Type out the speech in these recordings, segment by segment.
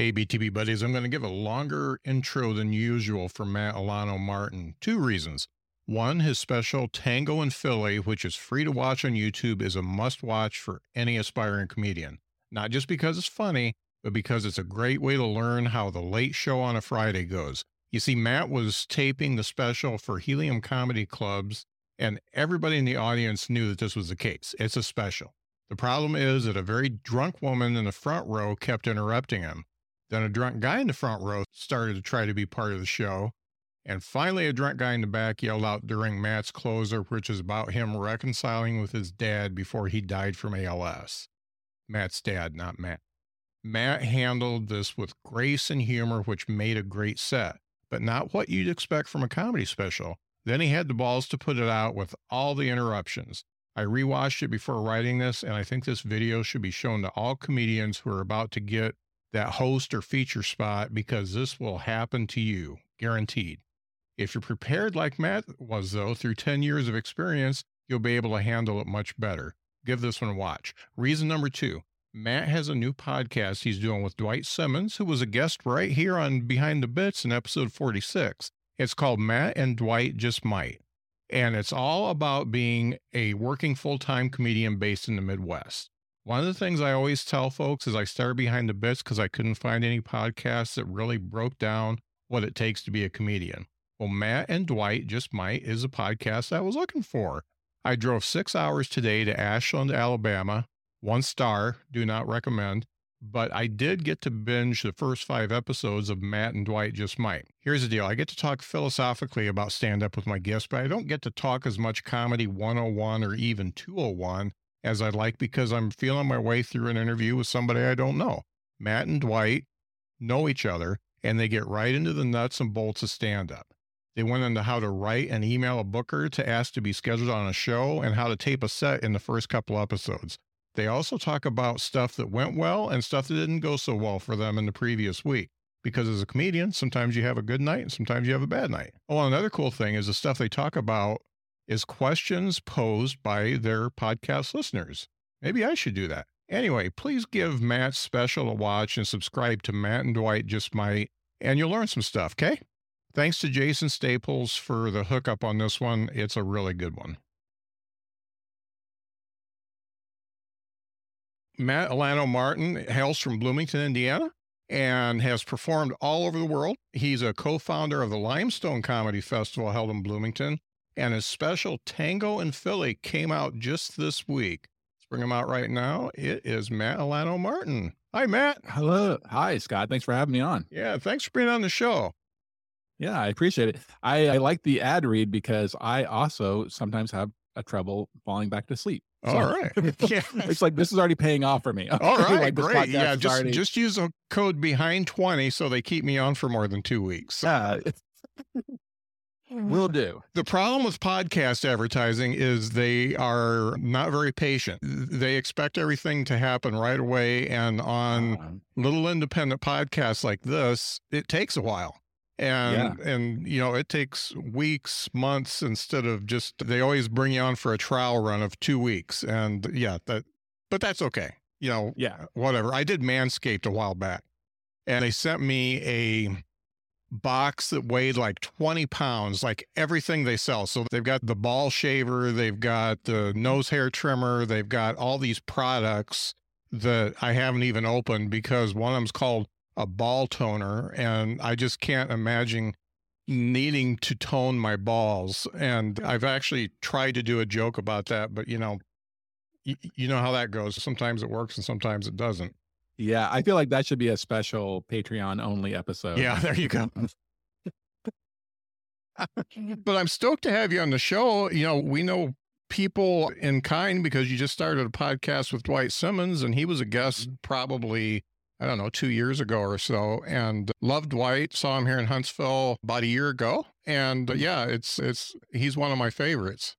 Hey, BTB buddies, I'm going to give a longer intro than usual for Mat Alano Martin. Two reasons. One, his special Tango in Philly, which is free to watch on YouTube, is a must watch for any aspiring comedian. Not just because it's funny, but because it's a great way to learn how the late show on a Friday goes. You see, Mat was taping the special for Helium Comedy Clubs, and everybody in the audience knew that this was the case. It's a special. The problem is that a very drunk woman in the front row kept interrupting him. Then a drunk guy in the front row started to try to be part of the show. And finally, a drunk guy in the back yelled out during Mat's closer, which is about him reconciling with his dad before he died from ALS. Mat's dad, not Mat. Mat handled this with grace and humor, which made a great set, but not what you'd expect from a comedy special. Then he had the balls to put it out with all the interruptions. I rewatched it before writing this, and I think this video should be shown to all comedians who are about to get that host or feature spot because this will happen to you, guaranteed. If you're prepared like Mat was, though, through 10 years of experience, you'll be able to handle it much better. Give this one a watch. Reason number two Mat has a new podcast he's doing with Dwight Simmons, who was a guest right here on Behind the Bits in episode 46. It's called Mat and Dwight Just Might. And it's all about being a working full time comedian based in the Midwest. One of the things I always tell folks is I started behind the bits because I couldn't find any podcasts that really broke down what it takes to be a comedian. Well, Mat and Dwight Just Might is a podcast I was looking for. I drove six hours today to Ashland, Alabama. One star, do not recommend. But I did get to binge the first five episodes of Mat and Dwight Just Might. Here's the deal I get to talk philosophically about stand up with my guests, but I don't get to talk as much comedy 101 or even 201 as I'd like because I'm feeling my way through an interview with somebody I don't know. Mat and Dwight know each other and they get right into the nuts and bolts of stand up. They went into how to write and email a booker to ask to be scheduled on a show and how to tape a set in the first couple episodes. They also talk about stuff that went well and stuff that didn't go so well for them in the previous week. Because as a comedian, sometimes you have a good night and sometimes you have a bad night. Oh, another cool thing is the stuff they talk about is questions posed by their podcast listeners. Maybe I should do that. Anyway, please give Mat Special a watch and subscribe to Mat and Dwight Just Might, and you'll learn some stuff, okay? Thanks to Jason Staples for the hookup on this one. It's a really good one. Mat Alano Martin hails from Bloomington, Indiana, and has performed all over the world. He's a co founder of the Limestone Comedy Festival held in Bloomington and his special Tango in Philly came out just this week. Let's bring him out right now. It is Mat Alano Martin. Hi, Mat. Hello. Hi, Scott. Thanks for having me on. Yeah, thanks for being on the show. Yeah, I appreciate it. I, I like the ad read because I also sometimes have a trouble falling back to sleep. So, All right. yeah. it's like this is already paying off for me. All right, like great. Yeah, just already... just use a code behind 20 so they keep me on for more than 2 weeks. Uh, Will do. The problem with podcast advertising is they are not very patient. They expect everything to happen right away. And on uh, little independent podcasts like this, it takes a while. And yeah. and you know, it takes weeks, months instead of just they always bring you on for a trial run of two weeks. And yeah, that but that's okay. You know, yeah, whatever. I did Manscaped a while back and they sent me a box that weighed like 20 pounds, like everything they sell. So they've got the ball shaver, they've got the nose hair trimmer, they've got all these products that I haven't even opened because one of them's called a ball toner. And I just can't imagine needing to tone my balls. And I've actually tried to do a joke about that, but you know, y- you know how that goes. Sometimes it works and sometimes it doesn't. Yeah, I feel like that should be a special Patreon only episode. Yeah, there you go. but I'm stoked to have you on the show. You know, we know people in kind because you just started a podcast with Dwight Simmons, and he was a guest Mm-hmm. probably, I don't know, two years ago or so. And loved Dwight, saw him here in Huntsville about a year ago. And Mm-hmm. uh, yeah, it's, it's, he's one of my favorites.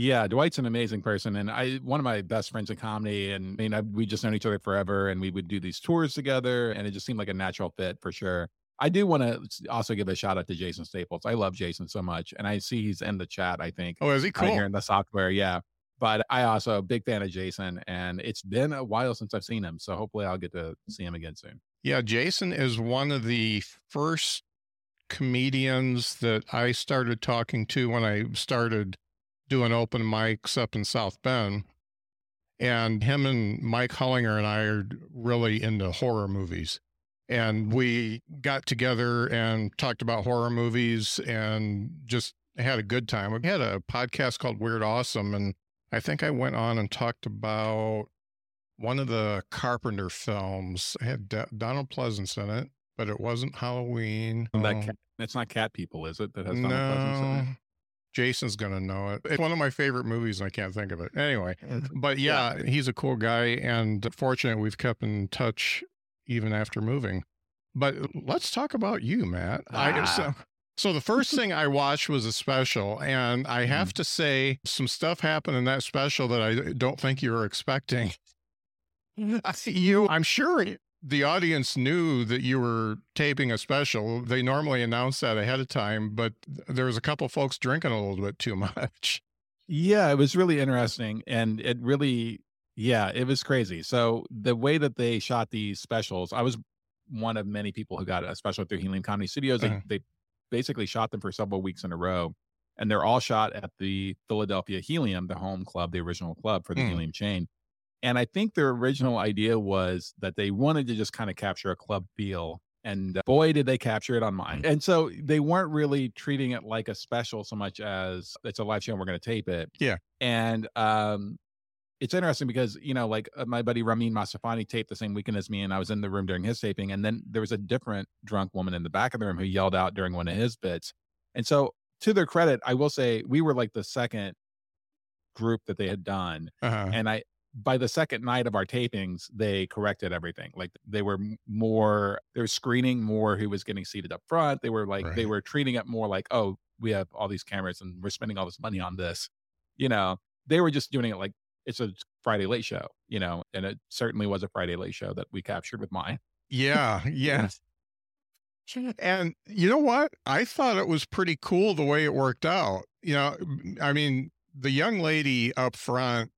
Yeah, Dwight's an amazing person, and I one of my best friends in comedy. And I mean, I, we just known each other forever, and we would do these tours together, and it just seemed like a natural fit for sure. I do want to also give a shout out to Jason Staples. I love Jason so much, and I see he's in the chat. I think Oh, is he cool? here in the software, yeah. But I also a big fan of Jason, and it's been a while since I've seen him, so hopefully I'll get to see him again soon. Yeah, Jason is one of the first comedians that I started talking to when I started doing open mics up in South Bend. And him and Mike Hullinger and I are really into horror movies. And we got together and talked about horror movies and just had a good time. We had a podcast called Weird Awesome. And I think I went on and talked about one of the Carpenter films. It had D- Donald Pleasence in it, but it wasn't Halloween. That um, cat, it's not cat people, is it? That has Donald Pleasence in it? Jason's gonna know it. It's one of my favorite movies, and I can't think of it. Anyway, but yeah, he's a cool guy, and fortunate we've kept in touch even after moving. But let's talk about you, Mat. I, Ah. so, so the first thing I watched was a special, and I have to say, some stuff happened in that special that I don't think you were expecting. you, I'm sure the audience knew that you were taping a special. They normally announce that ahead of time, but there was a couple folks drinking a little bit too much. Yeah, it was really interesting. And it really, yeah, it was crazy. So the way that they shot these specials, I was one of many people who got a special through Helium Comedy Studios. They, Uh-huh. they basically shot them for several weeks in a row. And they're all shot at the Philadelphia Helium, the home club, the original club for the Mm. Helium chain. And I think their original idea was that they wanted to just kind of capture a club feel. And uh, boy, did they capture it on mine. And so they weren't really treating it like a special so much as it's a live show and we're going to tape it. Yeah. And um, it's interesting because, you know, like uh, my buddy Ramin Masafani taped the same weekend as me, and I was in the room during his taping. And then there was a different drunk woman in the back of the room who yelled out during one of his bits. And so, to their credit, I will say we were like the second group that they had done Uh-huh. and i by the second night of our tapings they corrected everything like they were more they were screening more who was getting seated up front they were like they were treating it more like oh we have all these cameras and we're spending all this money on this you know they were just doing it like it's a friday late show you know and it certainly was a friday late show that we captured with mine Yeah, yeah. And you know what? I thought it was pretty cool the way it worked out. You know, I mean, the young lady up front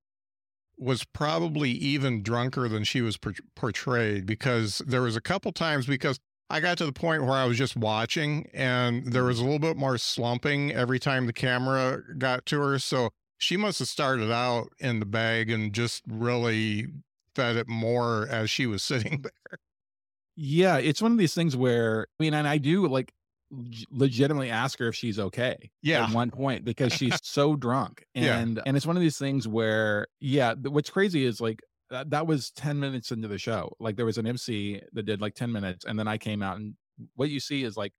was probably even drunker than she was por- portrayed because there was a couple times because I got to the point where I was just watching and there mm-hmm. was a little bit more slumping every time the camera got to her. So she must have started out in the bag and just really fed it more as she was sitting there. Yeah, it's one of these things where I mean, and I do like legitimately ask her if she's okay. Yeah. At one point because she's so drunk, Yeah. and and it's one of these things where yeah, what's crazy is like that, that was ten minutes into the show. Like there was an MC that did like ten minutes, and then I came out, and what you see is like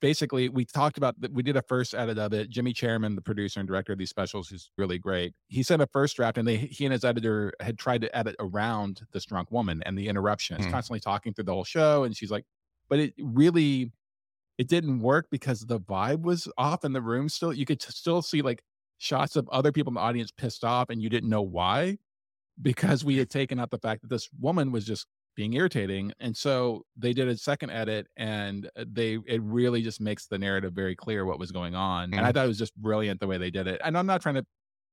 basically we talked about that we did a first edit of it jimmy chairman the producer and director of these specials who's really great he sent a first draft and they he and his editor had tried to edit around this drunk woman and the interruptions Hmm. constantly talking through the whole show and she's like but it really it didn't work because the vibe was off in the room still you could t- still see like shots of other people in the audience pissed off and you didn't know why because we had taken out the fact that this woman was just being irritating and so they did a second edit and uh, they it really just makes the narrative very clear what was going on and i Mhm. thought it was just brilliant the way they did it and i'm not trying to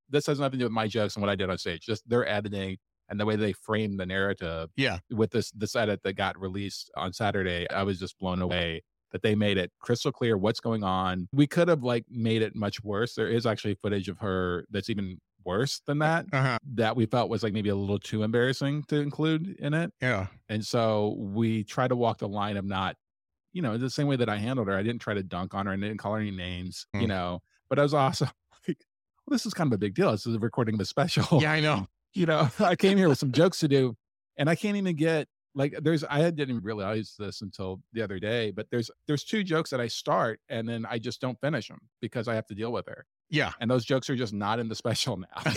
this has nothing to do with my jokes and what i did on stage just their editing and the way they framed the narrative Yeah. with this this edit that got released on saturday i was just blown away that they made it crystal clear what's going on we could have like made it much worse there is actually footage of her that's even worse than that Uh-huh. that we felt was like maybe a little too embarrassing to include in it Yeah. and so we try to walk the line of not, you know, the same way that I handled her. I didn't try to dunk on her and didn't call her any names, Hmm. you know, but I was also like, well, this is kind of a big deal. This is a recording of a special. Yeah, I know. you know, I came here with some jokes to do, and I can't even get like there's I didn't realize this until the other day, but there's there's two jokes that I start and then I just don't finish them because I have to deal with her, Yeah. and those jokes are just not in the special now.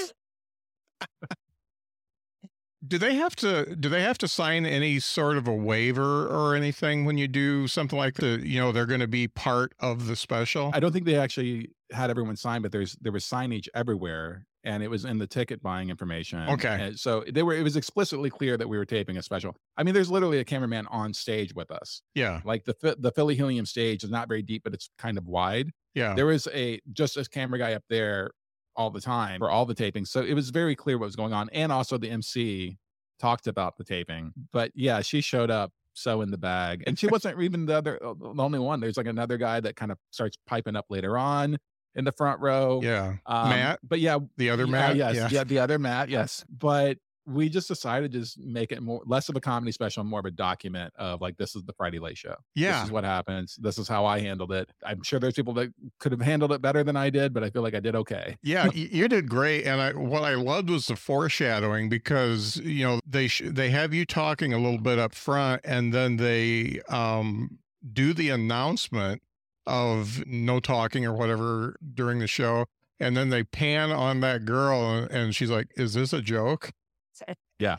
Do they have to do they have to sign any sort of a waiver or anything when you do something like the you know they're going to be part of the special? I don't think they actually had everyone sign, but there's there was signage everywhere, and it was in the ticket buying information. Okay. and so they were. It was explicitly clear that we were taping a special. I mean, there's literally a cameraman on stage with us. yeah. Like the the Philly Helium stage is not very deep, but it's kind of wide. Yeah. There was a just a camera guy up there all the time for all the tapings, so it was very clear what was going on, and also the MC talked about the taping. But yeah, she showed up so in the bag, and she wasn't even the other the only one. There's like another guy that kind of starts piping up later on in the front row. Yeah. Um, Matt, but yeah, the other yeah, Matt. yes, Yeah. yeah. the other Matt, yes. But we just decided to just make it more less of a comedy special, more of a document of like this is the Friday Late Show. Yeah. This is what happens. This is how I handled it. I'm sure there's people that could have handled it better than I did, but I feel like I did okay. Yeah, you did great, and I what I loved was the foreshadowing because you know they sh- they have you talking a little bit up front, and then they um do the announcement of no talking or whatever during the show, and then they pan on that girl, and she's like, "Is this a joke?" Yeah.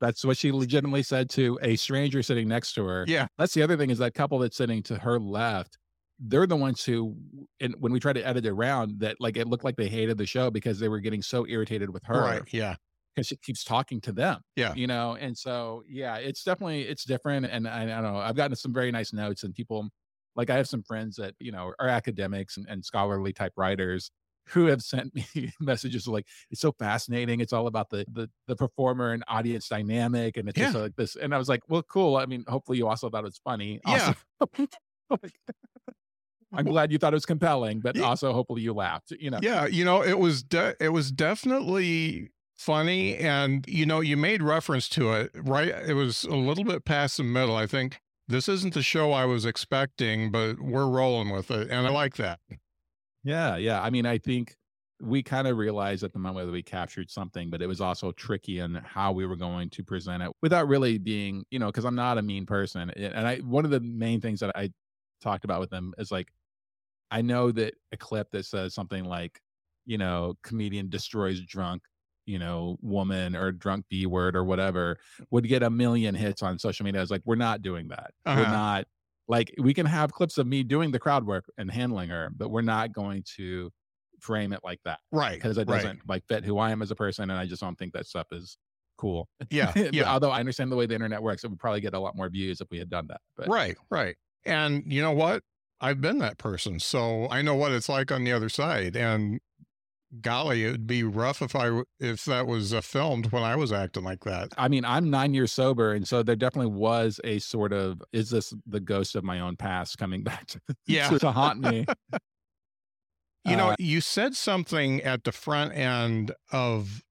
That's what she legitimately said to a stranger sitting next to her. Yeah, That's the other thing is that couple that's sitting to her left. They're the ones who, and when we tried to edit it around, that like it looked like they hated the show because they were getting so irritated with her. right. Yeah, because she keeps talking to them. Yeah. You know, and so yeah, it's definitely it's different. And I, I don't know, I've gotten some very nice notes and people like I have some friends that, you know, are academics and, and scholarly type writers who have sent me messages like it's so fascinating. It's all about the the the performer and audience dynamic. And it's just like this. And I was like, well, cool. I mean, hopefully you also thought it's funny. Yeah. Also, oh I'm glad you thought it was compelling, but Yeah. also hopefully you laughed. You know. yeah. You know, it was de- it was definitely funny, and you know, you made reference to it. Right, it was a little bit past the middle. I think this isn't the show I was expecting, but we're rolling with it, and I like that. Yeah, yeah. I mean, I think we kind of realized at the moment that we captured something, but it was also tricky in how we were going to present it without really being, you know, because I'm not a mean person. And I, one of the main things that I talked about with them is like, I know that a clip that says something like, you know, comedian destroys drunk, you know, woman or drunk B word or whatever would get a million hits on social media. I was like, we're not doing that. We're Uh-huh. not like we can have clips of me doing the crowd work and handling her, but we're not going to frame it like that Right, because it doesn't like fit who I am as a person, and I just don't think that stuff is cool. Yeah, yeah. Although I understand the way the internet works, it would probably get a lot more views if we had done that. But Right, right. And you know what? I've been that person, so I know what it's like on the other side. And golly, it would be rough if I if that was uh, filmed when I was acting like that. I mean, I'm nine years sober, and so there definitely was a sort of is this the ghost of my own past coming back to, Yeah. to, to haunt me? You know, Uh, you said something at the front end of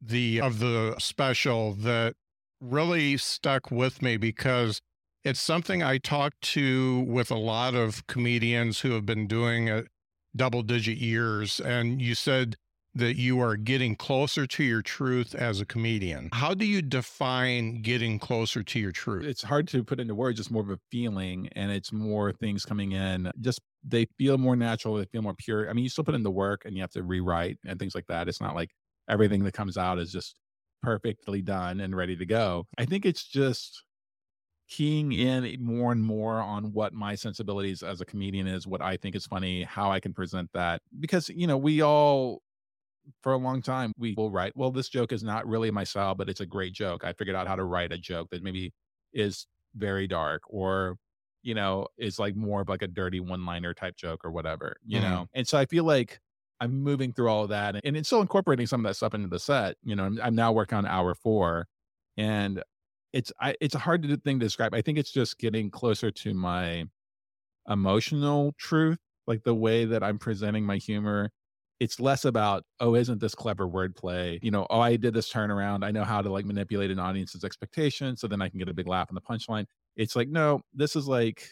the of the special that really stuck with me because it's something I talked to with a lot of comedians who have been doing it double digit years and you said that you are getting closer to your truth as a comedian. How do you define getting closer to your truth? it's hard to put into words. It's more of a feeling, and it's more things coming in. Just they feel more natural. They feel more pure. I mean, you still put in the work, and you have to rewrite and things like that. It's not like everything that comes out is just perfectly done and ready to go. I think it's just keying in more and more on what my sensibilities as a comedian is, what I think is funny, how I can present that. Because, you know, we all for a long time we will write well this joke is not really my style but it's a great joke i figured out how to write a joke that maybe is very dark or you know is like more of like a dirty one liner type joke or whatever you Mhm. know and so i feel like i'm moving through all of that and it's still incorporating some of that stuff into the set you know i'm, I'm now working on hour four and it's I, it's a hard thing to describe i think it's just getting closer to my emotional truth like the way that i'm presenting my humor. It's less about oh isn't this clever wordplay? You know oh i did this turnaround. I know how to like manipulate an audience's expectations so then i can get a big laugh on the punchline. It's like no this is like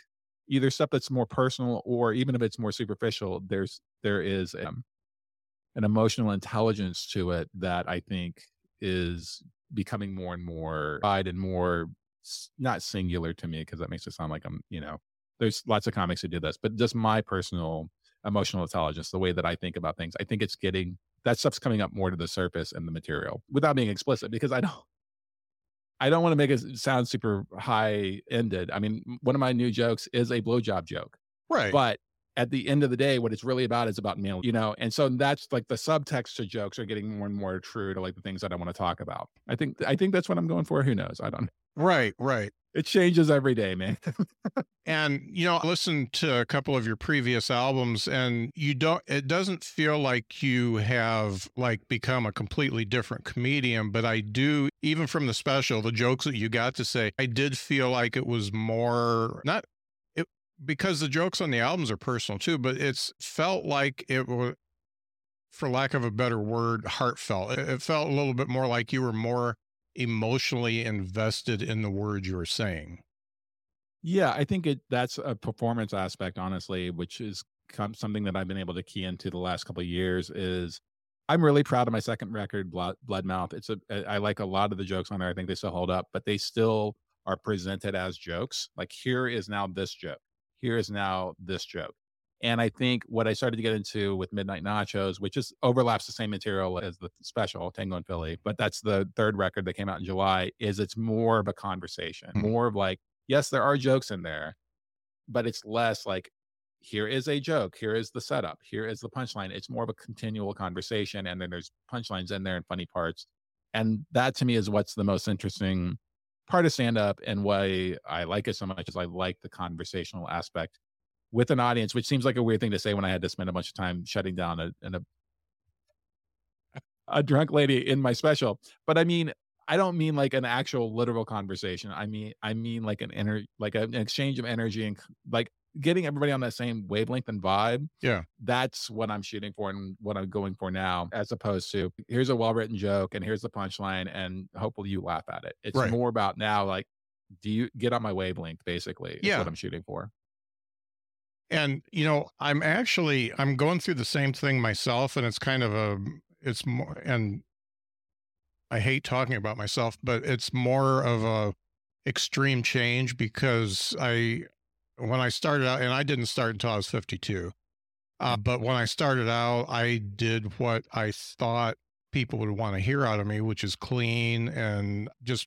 either stuff that's more personal or even if it's more superficial there's there is um, an emotional intelligence to it that I think is becoming more and more wide and more not singular to me because that makes it sound like I'm, you know, there's lots of comics who do this, but just my personal emotional intelligence, the way that I think about things, I think it's getting that stuff's coming up more to the surface in the material without being explicit because I don't I don't want to make it sound super high ended. I mean, one of my new jokes is a blowjob joke. Right. But at the end of the day, what it's really about is about male, you know, and so that's like the subtext to jokes are getting more and more true to like the things that I want to talk about. I think I think that's what I'm going for. Who knows? I don't. Right, right. It changes every day, man. and you know, I listened to a couple of your previous albums, and you don't. It doesn't feel like you have like become a completely different comedian, but I do. Even from the special, the jokes that you got to say, I did feel like it was more not because the jokes on the albums are personal too, but it's felt like it was, for lack of a better word, heartfelt. It, felt a little bit more like you were more emotionally invested in the words you were saying. Yeah, I think it that's a performance aspect, honestly, which is something that I've been able to key into the last couple of years. Is I'm really proud of my second record, Blood, Bloodmouth. It's a I like a lot of the jokes on there. I think they still hold up, but they still are presented as jokes. Like here is now this joke here is now this joke. And I think what I started to get into with Midnight Nachos, which is overlaps the same material as the special Tango and Philly, but that's the third record that came out in July, is it's more of a conversation, mm-hmm. more of like, yes, there are jokes in there, but it's less like, here is a joke, here is the setup, here is the punchline. It's more of a continual conversation. And then there's punchlines in there and funny parts. And that to me is what's the most interesting part of stand up and why I like it so much is I like the conversational aspect with an audience, which seems like a weird thing to say when I had to spend a bunch of time shutting down a, a, a drunk lady in my special. But I mean, I don't mean like an actual literal conversation. I mean, I mean like an inner, like an exchange of energy and like getting everybody on that same wavelength and vibe. Yeah. That's what I'm shooting for and what I'm going for now, as opposed to here's a well written joke and here's the punchline and hopefully you laugh at it. It's right. more about now like, do you get on my wavelength basically? Yeah. what I'm shooting for. And you know, I'm actually I'm going through the same thing myself and it's kind of a it's more and I hate talking about myself, but it's more of a extreme change because I when I started out, and I didn't start until I was 52, uh, but when I started out, I did what I thought people would want to hear out of me, which is clean and just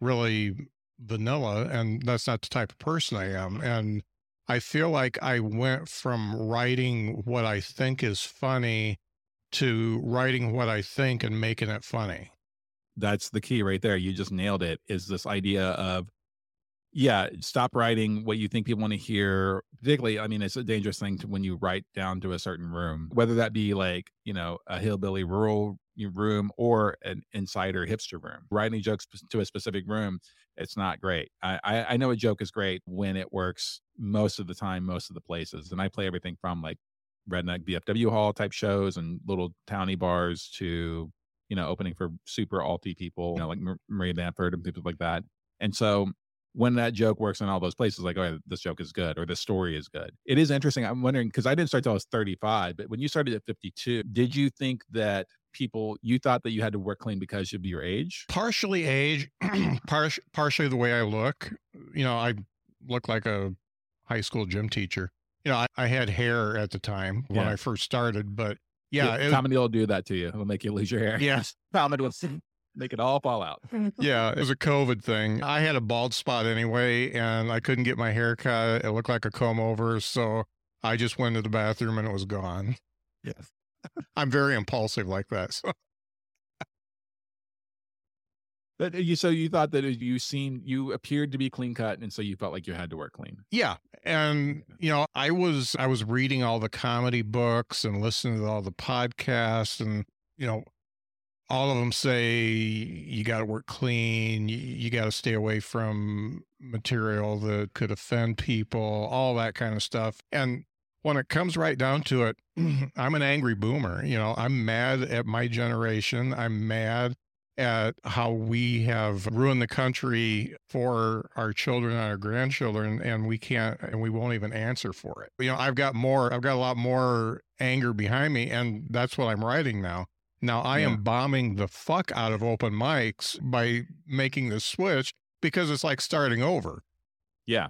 really vanilla. And that's not the type of person I am. And I feel like I went from writing what I think is funny to writing what I think and making it funny. That's the key right there. You just nailed it. Is this idea of yeah, stop writing what you think people want to hear. Particularly, I mean, it's a dangerous thing to when you write down to a certain room, whether that be like, you know, a hillbilly rural room or an insider hipster room. Writing jokes to a specific room, it's not great. I, I, I know a joke is great when it works most of the time, most of the places. And I play everything from like redneck VFW hall type shows and little towny bars to, you know, opening for super alty people, you know, like Maria Bamford and people like that. And so when that joke works in all those places, like, oh, this joke is good or this story is good. It is interesting. I'm wondering because I didn't start till I was 35, but when you started at 52, did you think that people you thought that you had to work clean because of your age? Partially age, par- partially the way I look. You know, I look like a high school gym teacher. You know, I, I had hair at the time when I first started, but yeah, yeah comedy will do that to you. It'll make you lose your hair. Yes, comedy will make it all fall out. yeah, it was a COVID thing. I had a bald spot anyway, and I couldn't get my hair cut. It looked like a comb over, so I just went to the bathroom and it was gone. Yes, I'm very impulsive like that. So. But uh, you, so you thought that you seemed, you appeared to be clean cut, and so you felt like you had to work clean. Yeah, and you know, I was, I was reading all the comedy books and listening to all the podcasts, and you know, all of them say you got to work clean, you, you got to stay away from material that could offend people, all that kind of stuff. And when it comes right down to it, I'm an angry boomer. You know, I'm mad at my generation. I'm mad at how we have ruined the country for our children and our grandchildren and we can't and we won't even answer for it. You know, I've got more I've got a lot more anger behind me and that's what I'm writing now. Now I Yeah. am bombing the fuck out of open mics by making the switch because it's like starting over. Yeah.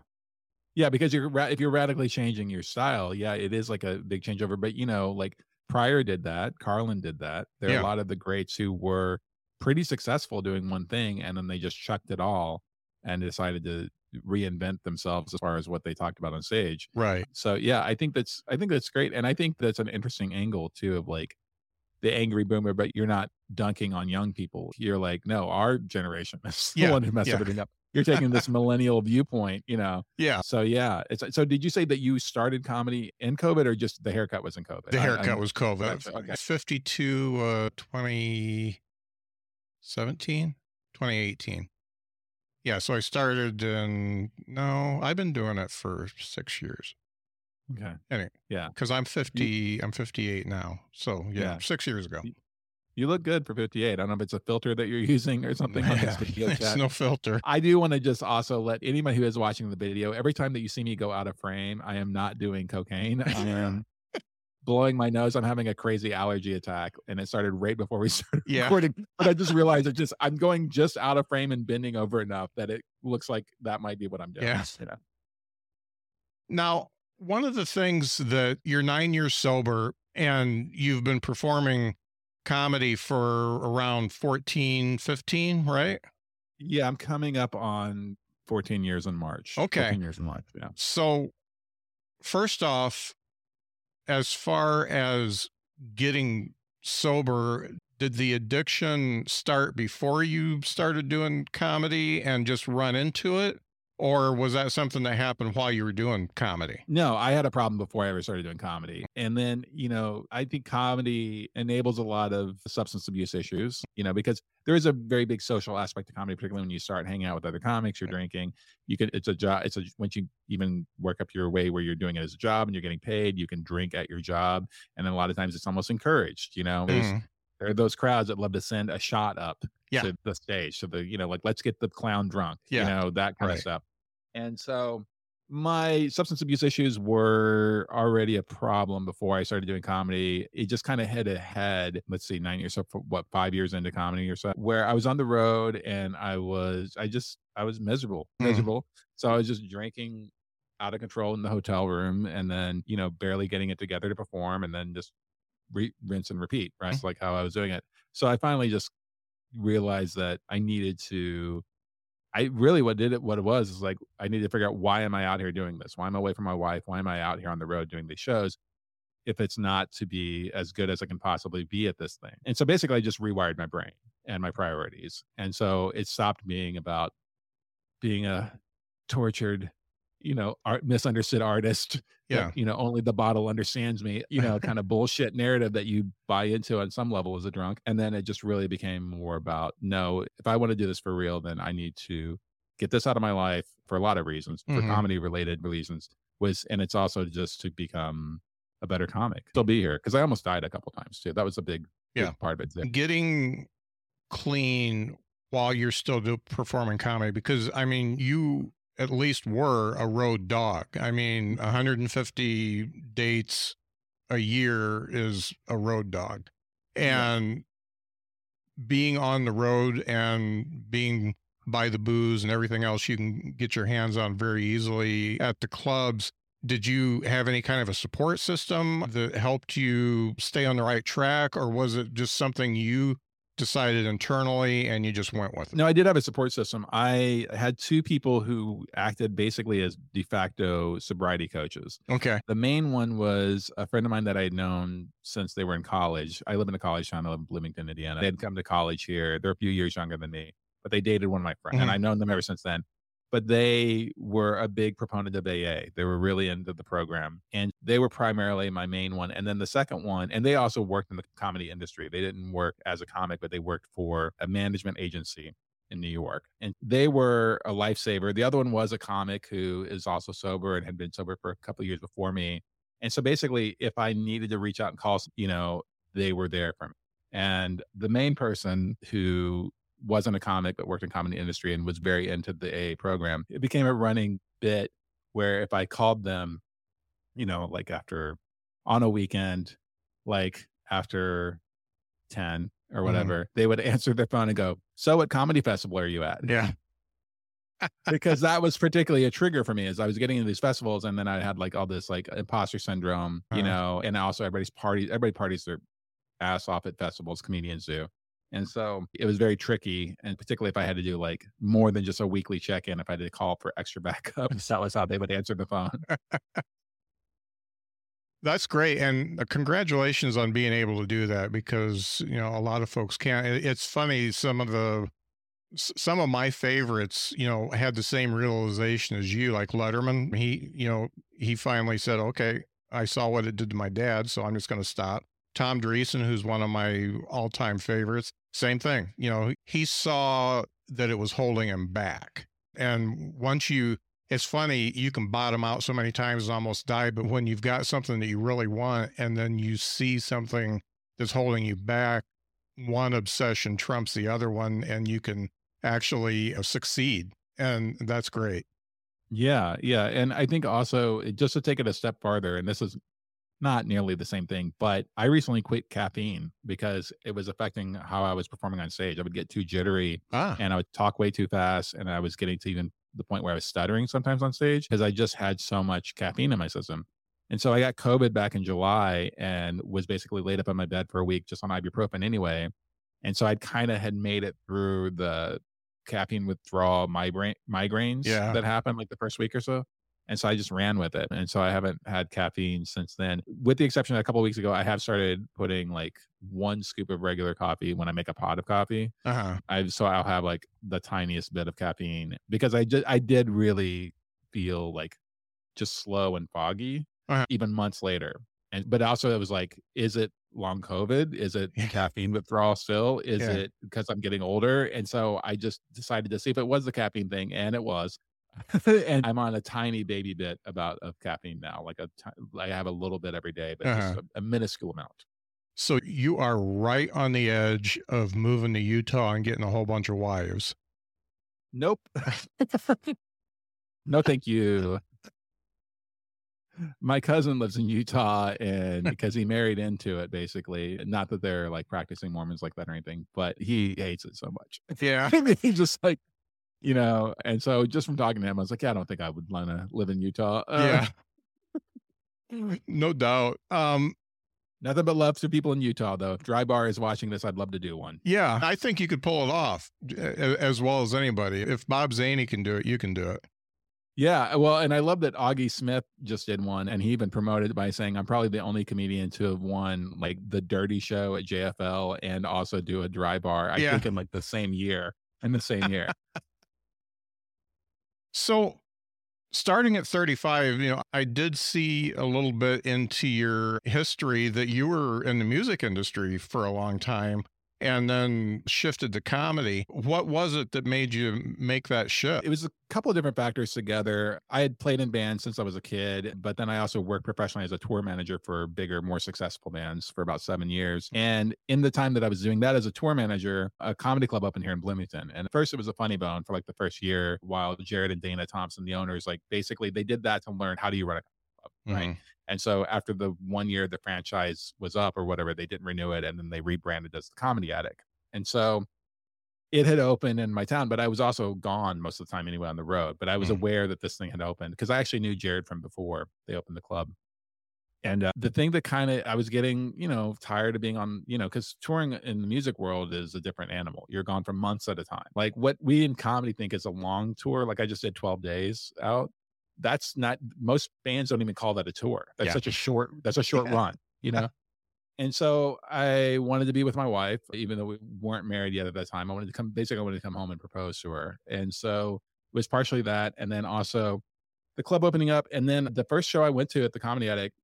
Yeah, because you're if you're radically changing your style, yeah, it is like a big changeover. But you know, like Pryor did that, Carlin did that. There are Yeah. a lot of the greats who were pretty successful doing one thing, and then they just chucked it all and decided to reinvent themselves as far as what they talked about on stage. Right. So yeah, I think that's I think that's great, and I think that's an interesting angle too of like the angry boomer, but you're not dunking on young people. You're like, no, our generation is the Yeah, one who messed yeah. everything up. You're taking this millennial viewpoint, you know. Yeah. So yeah, it's so. Did you say that you started comedy in COVID, or just the haircut was in COVID? The haircut I'm- was COVID. Gotcha, okay. 52, uh, 2017, 2018. Yeah. So I started in, no, I've been doing it for six years okay. Yeah. Because I'm 50, I'm 58 now. So yeah, Yeah. six years ago. You look good for 58. I don't know if it's a filter that you're using or something on this Yeah, video it's chat. no filter. I do want to just also let anybody who is watching the video, every time that you see me go out of frame, I am not doing cocaine. I am blowing my nose. I'm having a crazy allergy attack. And it started right before we started Yeah. recording. But I just realized it just I'm going just out of frame and bending over enough that it looks like that might be what I'm doing. Yeah. You know? Now, one of the things that you're nine years sober and you've been performing comedy for around 14, 15, right? Yeah, I'm coming up on 14 years in March. Okay. 14 years in March. Yeah. So, first off, as far as getting sober, did the addiction start before you started doing comedy and just run into it? Or was that something that happened while you were doing comedy? No, I had a problem before I ever started doing comedy. And then, you know, I think comedy enables a lot of substance abuse issues, you know, because there is a very big social aspect to comedy, particularly when you start hanging out with other comics, you're drinking. You can, it's a job, it's a, once you even work up your way where you're doing it as a job and you're getting paid, you can drink at your job. And then a lot of times it's almost encouraged, you know, Mhm. there are those crowds that love to send a shot up Yeah. to the stage. So the, you know, like, let's get the clown drunk, yeah. you know, that kind Right. of stuff. And so my substance abuse issues were already a problem before I started doing comedy. It just kind of hit ahead, let's see, nine years, so for what, five years into comedy or so, where I was on the road and I was, I just, I was miserable, Mm. miserable. So I was just drinking out of control in the hotel room and then, you know, barely getting it together to perform and then just re- rinse and repeat, right? It's like how I was doing it. So I finally just realized that I needed to I really what did it what it was is like I need to figure out why am I out here doing this? Why am I away from my wife? Why am I out here on the road doing these shows? If it's not to be as good as I can possibly be at this thing. And so basically I just rewired my brain and my priorities. And so it stopped being about being a tortured, you know, art misunderstood artist. That, Yeah. you know, only the bottle understands me, you know, kind of bullshit narrative that you buy into on some level as a drunk. And then it just really became more about no, if I want to do this for real, then I need to get this out of my life for a lot of reasons, for Mhm. comedy related reasons. Was and it's also just to become a better comic. Still be here because I almost died a couple times too. That was a big, big part of it. Too. getting clean while you're still do, performing comedy because i mean you at least were a road dog. I mean 150 dates a year is a road dog. Yeah. and being on the road and being by the booze and everything else you can get your hands on very easily at the clubs. Did you have any kind of a support system that helped you stay on the right track or was it just something you decided internally and you just went with it No, I did have a support system. I had two people who acted basically as de facto sobriety coaches. okay The main one was a friend of mine that I had known since they were in college. I live in a college town. I live in Bloomington, Indiana. They had come to college here. They're a few years younger than me, but they dated one of my friends, and Mhm. I've known them ever since then. But they were a big proponent of AA. They were really into the program, and they were primarily my main one. And then the second one, and they also worked in the comedy industry. They didn't work as a comic, but they worked for a management agency in New York. And they were a lifesaver. The other one was a comic who is also sober and had been sober for a couple of years before me. And so basically, if I needed to reach out and call, you know, they were there for me. And the main person who wasn't a comic but worked in comedy industry and was very into the AA program, it became a running bit where if I called them, you know, like after on a weekend, like after 10 or Mhm. whatever, they would answer their phone and go, So what comedy festival are you at? Yeah. because that was particularly a trigger for me as I was getting into these festivals and then I had like all this like imposter syndrome, you Uh-huh. know, and also everybody's party, everybody parties their ass off at festivals, comedians do. And so it was very tricky. And particularly if I had to do like more than just a weekly check in, if I had to call for extra backup, that was how they would answer the phone. That's great. And uh, congratulations on being able to do that because, you know, a lot of folks can't. It's funny, some of the, some of my favorites, you know, had the same realization as you, like Letterman. He, you know, he finally said, okay, I saw what it did to my dad, so I'm just going to stop. Tom Dreesen, who's one of my all time favorites, same thing. You know, he saw that it was holding him back. And once you, it's funny, you can bottom out so many times and almost die, but when you've got something that you really want and then you see something that's holding you back, one obsession trumps the other one and you can actually uh, succeed. And that's great. Yeah, yeah. And I think also just to take it a step farther, and this is not nearly the same thing, but I recently quit caffeine because it was affecting how I was performing on stage. I would get too jittery Ah, and I would talk way too fast, and I was getting to even the point where I was stuttering sometimes on stage because I just had so much caffeine in my system. And so I got COVID back in July and was basically laid up in my bed for a week just on ibuprofen anyway. And so I'd kind of had made it through the caffeine withdrawal migraine migraines Yeah. that happened like the first week or so. And so I just ran with it. And so I haven't had caffeine since then, with the exception of a couple of weeks ago, I have started putting like one scoop of regular coffee when I make a pot of coffee. uh-huh. I so I'll have like the tiniest bit of caffeine because I just I did really feel like just slow and foggy Uh-huh. even months later. And but also it was like, is it long COVID? Is it caffeine withdrawal still? Is Yeah. it because I'm getting older? And so I just decided to see if it was the caffeine thing, and it was. and I'm on a tiny baby bit about of caffeine now, like a I have a little bit every day, but Uh-huh. a, a minuscule amount. So you are right on the edge of moving to Utah and getting a whole bunch of wives. Nope. no, thank you. My cousin lives in Utah and because he married into it, basically. Not that they're like practicing Mormons like that or anything, but he hates it so much. Yeah. I mean, he's just like, you know, and so just from talking to him, I was like, yeah, I don't think I would want to live in Utah. Uh, Yeah. no doubt. Um, Nothing but love to people in Utah, though. If Dry Bar is watching this, I'd love to do one. yeah, I think you could pull it off as well as anybody. If Bob Zany can do it, you can do it. Yeah, well, and I love that Augie Smith just did one, and he even promoted it by saying, "I'm probably the only comedian to have won like the Dirty Show at JFL and also do a Dry Bar." I Yeah. think in like the same year, in the same year. So, starting at 35, you know, I did see a little bit into your history that you were in the music industry for a long time and then shifted to comedy. What was it that made you make that shift? it was a couple of different factors together. I had played in bands since I was a kid, but then I also worked professionally as a tour manager for bigger, more successful bands for about seven years. And in the time that I was doing that as a tour manager, a comedy club up in here in Bloomington. And at first it was a funny bone for like the first year while Jared and Dana Thompson, the owners, like basically they did that to learn how do you run a club, right? And so after the one year the franchise was up or whatever, they didn't renew it and then they rebranded as the Comedy Attic. And so it had opened in my town, but I was also gone most of the time anyway on the road. But I was Mhm. aware that this thing had opened because I actually knew Jared from before they opened the club. And uh, the thing that kind of I was getting, you know, tired of being on, you know, because touring in the music world is a different animal. You're gone for months at a time. Like what we in comedy think is a long tour, like I just did 12 days out. That's not most bands don't even call that a tour. That's Yeah. such a short, that's a short Yeah. run, you uh know? And so I wanted to be with my wife, even though we weren't married yet at that time. I wanted to come, basically, I wanted to come home and propose to her. And so it was partially that. And then also the club opening up. And then the first show I went to at the Comedy Attic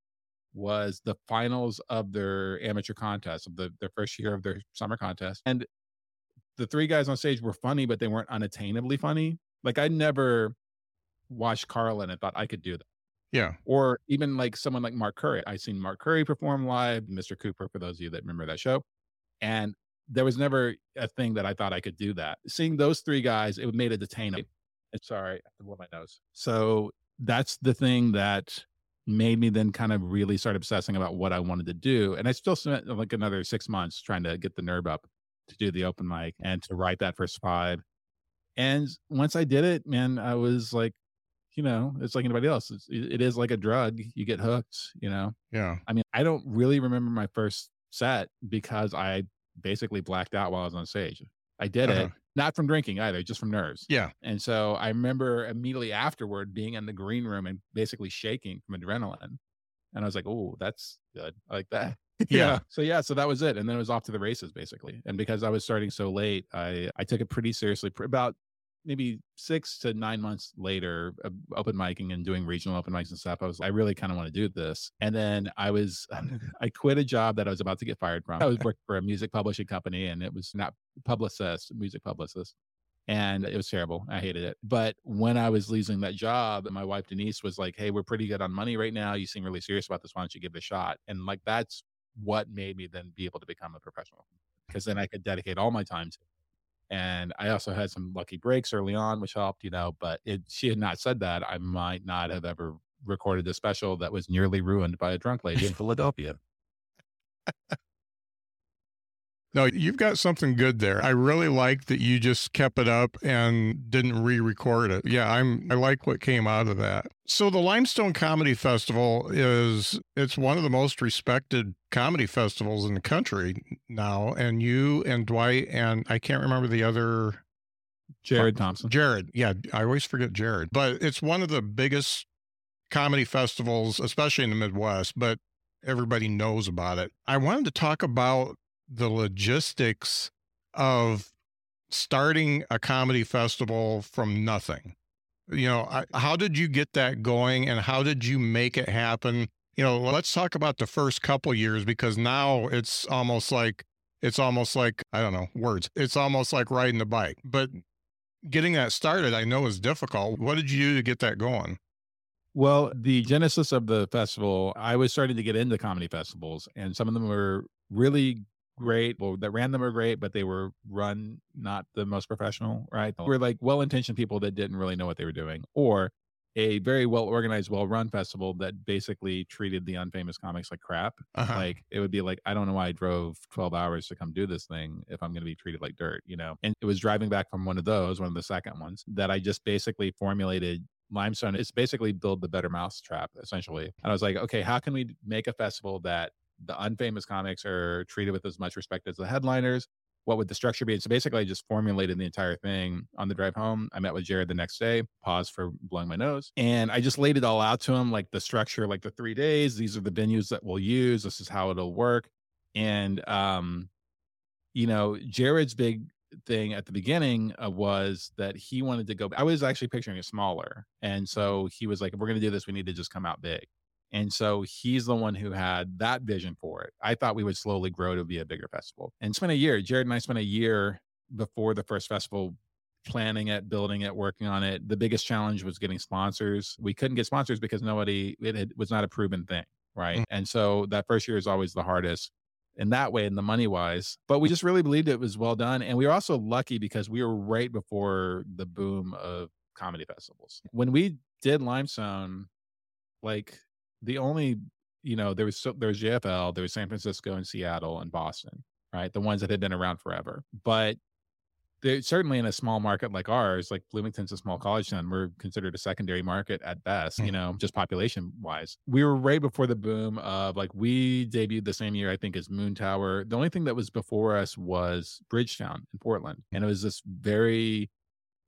was the finals of their amateur contest, of the, their first year of their summer contest. And the three guys on stage were funny, but they weren't unattainably funny. Like I never watched Carlin and thought I could do that Yeah. or even like someone like Mark Curry. I seen Mark Curry perform live, Mr. Cooper, for those of you that remember that show. And there was never a thing that I thought I could do that. Seeing those three guys, it made it attainable. Sorry, I blow my nose. So that's the thing that made me then kind of really start obsessing about what I wanted to do. And I still spent like another six months trying to get the nerve up to do the open mic and to write that first five. And once I did it, man, I was like, you know, it's like anybody else. It's, it is like a drug. You get hooked, you know? Yeah. I mean, I don't really remember my first set because I basically blacked out while I was on stage. I did uh-huh. it not from drinking either, just from nerves. Yeah. And so I remember immediately afterward being in the green room and basically shaking from adrenaline. And I was like, oh, that's good. I like that. Yeah. yeah. So yeah, so that was it. And then it was off to the races basically. And because I was starting so late, I I took it pretty seriously. About maybe six to nine months later, uh, open micing and doing regional open mics and stuff, I was, I really kind of want to do this. And then I was, I quit a job that I was about to get fired from. I was working for a music publishing company and it was not publicist, music publicist. And it was terrible. I hated it. But when I was losing that job, my wife Denise was like, Hey, we're pretty good on money right now. You seem really serious about this. Why don't you give it a shot? And like, that's what made me then be able to become a professional because then I could dedicate all my time to and I also had some lucky breaks early on, which helped, you know. But it, she had not said that, I might not have ever recorded a special that was nearly ruined by a drunk lady in Philadelphia. No, you've got something good there. I really like that you just kept it up and didn't re-record it. Yeah, I'm I like what came out of that. So the Limestone Comedy Festival is it's one of the most respected comedy festivals in the country now and you and Dwight and I can't remember the other Jared Thompson. Jared. Yeah, I always forget Jared. But it's one of the biggest comedy festivals especially in the Midwest, but everybody knows about it. I wanted to talk about the logistics of starting a comedy festival from nothing. You know, I, how did you get that going and how did you make it happen? You know, let's talk about the first couple years because now it's almost like it's almost like I don't know, words. It's almost like riding a bike. But getting that started I know is difficult. What did you do to get that going? Well, the genesis of the festival, I was starting to get into comedy festivals and some of them were really great. Well, that ran them were great, but they were run not the most professional, right? We're like well intentioned people that didn't really know what they were doing, or a very well organized, well run festival that basically treated the unfamous comics like crap. Uh-huh. Like it would be like, I don't know why I drove 12 hours to come do this thing if I'm going to be treated like dirt, you know? And it was driving back from one of those, one of the second ones, that I just basically formulated limestone it's basically build the better mousetrap essentially and i was like okay how can we make a festival that the unfamous comics are treated with as much respect as the headliners. What would the structure be? So basically, I just formulated the entire thing on the drive home. I met with Jared the next day, paused for blowing my nose, and I just laid it all out to him like the structure, like the three days. These are the venues that we'll use. This is how it'll work. And, um, you know, Jared's big thing at the beginning uh, was that he wanted to go. I was actually picturing it smaller. And so he was like, if we're going to do this, we need to just come out big. And so he's the one who had that vision for it. I thought we would slowly grow to be a bigger festival. And spent a year, Jared and I spent a year before the first festival planning it, building it, working on it. The biggest challenge was getting sponsors. We couldn't get sponsors because nobody, it, it was not a proven thing. Right. Mm-hmm. And so that first year is always the hardest in that way, in the money wise. But we just really believed it was well done. And we were also lucky because we were right before the boom of comedy festivals. When we did Limestone, like the only you know there was so, there was JFL, there was San Francisco and Seattle and Boston, right? The ones that had been around forever, but they certainly in a small market like ours, like Bloomington's a small college town, we're considered a secondary market at best, mm. you know, just population wise. We were right before the boom of like we debuted the same year, I think, as Moontower. The only thing that was before us was Bridgetown in Portland. And it was this very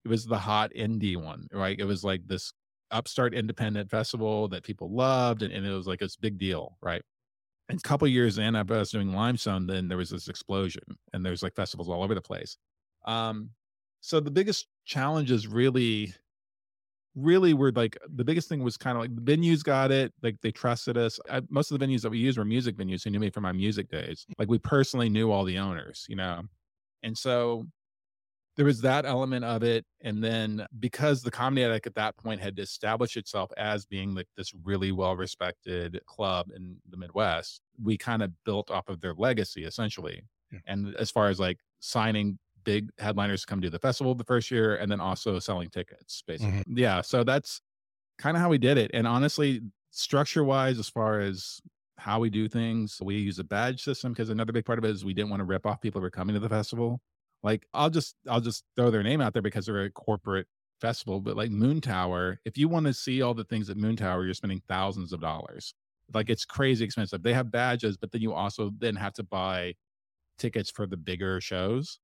it was the hot indie one, right? It was like this upstart independent festival that people loved, and, and it was like this big deal, right? And a couple years in, I was doing Limestone, then there was this explosion, and there's like festivals all over the place. Um, so the biggest challenges really, really were like the biggest thing was kind of like the venues got it, like they trusted us. I, most of the venues that we used were music venues who knew me from my music days. Like we personally knew all the owners, you know, and so there was that element of it and then because the comedy attic at that point had established itself as being like this really well respected club in the midwest we kind of built off of their legacy essentially Yeah. And as far as like signing big headliners to come do the festival the first year and then also selling tickets, mm-hmm. basically. Yeah. So that's kind of how we did it. And honestly, structure wise, as far as how we do things, we use a badge system because another big part of it is we didn't want to rip off people who are coming to the festival. Like I'll just I'll just throw their name out there because they're a corporate festival, but like Moontower, if you want to see all the things at Moontower, you're spending thousands of dollars. Like it's crazy expensive. They have badges, but then you also then have to buy tickets for the bigger shows.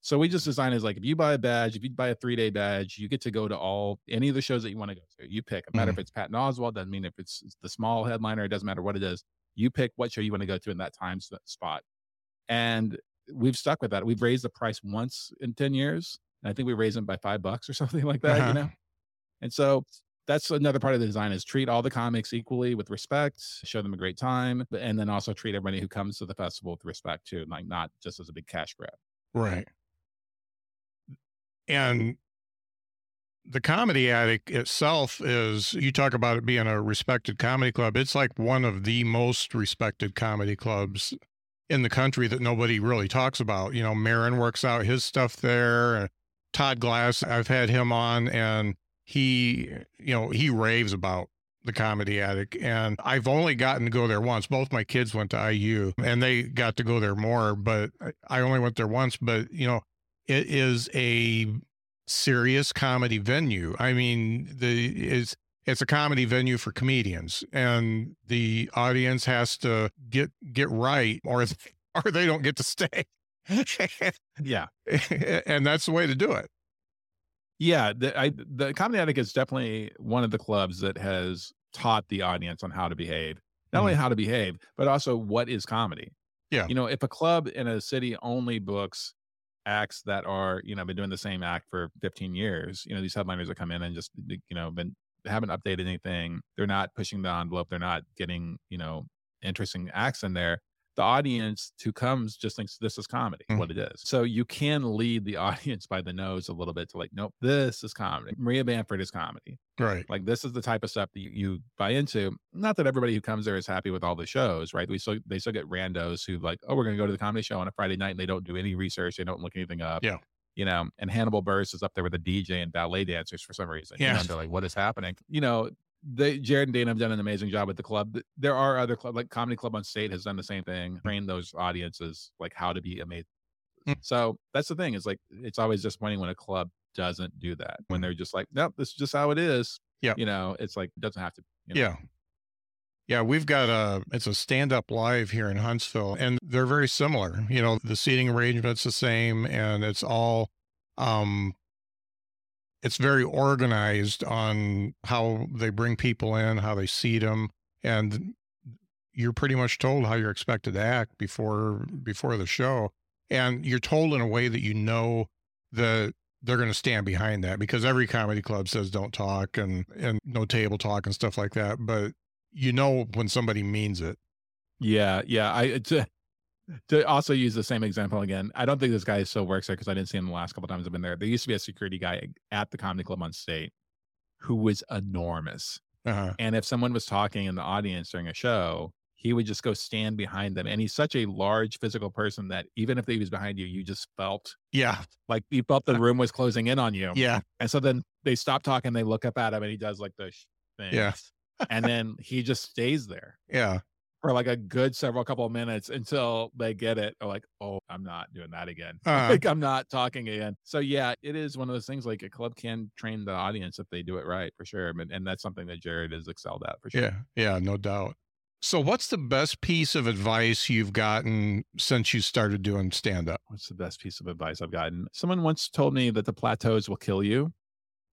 So we just designed as like if you buy a badge, if you buy a three day badge, you get to go to all any of the shows that you want to go to. You pick. No matter if mm. it's Patton Oswalt, doesn't mean if it's the small headliner, it doesn't matter what it is. You pick what show you want to go to in that time spot. And we've stuck with that. We've raised the price once in 10 years. And I think we raised them by five bucks or something like that, Uh-huh. you know? And so that's another part of the design is treat all the comics equally with respect, show them a great time, and then also treat everybody who comes to the festival with respect too, like not just as a big cash grab. Right. And the comedy attic itself is you talk about it being a respected comedy club. It's like one of the most respected comedy clubs in the country that nobody really talks about. You know, Marin works out his stuff there. Todd Glass, I've had him on and he, you know, he raves about the comedy attic and I've only gotten to go there once. Both my kids went to IU and they got to go there more, but I- only went there once, but you know, it is a serious comedy venue. I mean, the is it's a comedy venue for comedians and the audience has to get get right or or they don't get to stay. Yeah. and that's the way to do it. Yeah. The, I, the Comedy Attic is definitely one of the clubs that has taught the audience on how to behave. Not only mm-hmm. how to behave, but also what is comedy. Yeah. You know, if a club in a city only books acts that are, you know, been doing the same act for 15 years, you know, these headliners that come in and just, you know, been haven't updated anything. They're not pushing the envelope. They're not getting, you know, interesting acts in there. The audience who comes just thinks this is comedy, Mm. what it is. So you can lead the audience by the nose a little bit to like, nope, this is comedy. Maria Bamford is comedy. Right. Like this is the type of stuff that you, you buy into. Not that everybody who comes there is happy with all the shows, right? We still they still get randos who like, oh, we're gonna go to the comedy show on a Friday night and they don't do any research, they don't look anything up. Yeah. You know, and Hannibal Buress is up there with a DJ and ballet dancers for some reason. You know, Yeah. they're like, what is happening? You know, they Jared and Dana have done an amazing job with the club. There are other club like Comedy Club on State has done the same thing, trained those audiences like how to be amazing. Mm. So that's the thing. It's like it's always disappointing when a club doesn't do that. When they're just like, nope, this is just how it is. Yeah. You know, it's like it doesn't have to. You know? Yeah. Yeah, we've got a it's a stand up live here in Huntsville and they're very similar. You know, the seating arrangement's the same and it's all um it's very organized on how they bring people in, how they seat them and you're pretty much told how you're expected to act before before the show and you're told in a way that you know that they're going to stand behind that because every comedy club says don't talk and and no table talk and stuff like that but you know when somebody means it Yeah. Yeah. I to, to also use the same example again. I don't think this guy still works there because I didn't see him the last couple times I've been there. There used to be a security guy at the comedy club on state who was enormous. uh-huh. And if someone was talking in the audience during a show, he would just go stand behind them. And he's such a large physical person that even if he was behind you, you just felt yeah like you felt the room was closing in on you. yeah And so then they stop talking, they look up at him, and he does like the sh- thing. Yeah. And then he just stays there yeah for like a good several couple of minutes until they get it. Or like, oh, I'm not doing that again. Uh. like I'm not talking again. So yeah, it is one of those things. Like a club can train the audience if they do it right, for sure. And, and that's something that Jared has excelled at for sure. yeah yeah no doubt so what's the best piece of advice you've gotten since you started doing stand up What's the best piece of advice I've gotten? Someone once told me that the plateaus will kill you.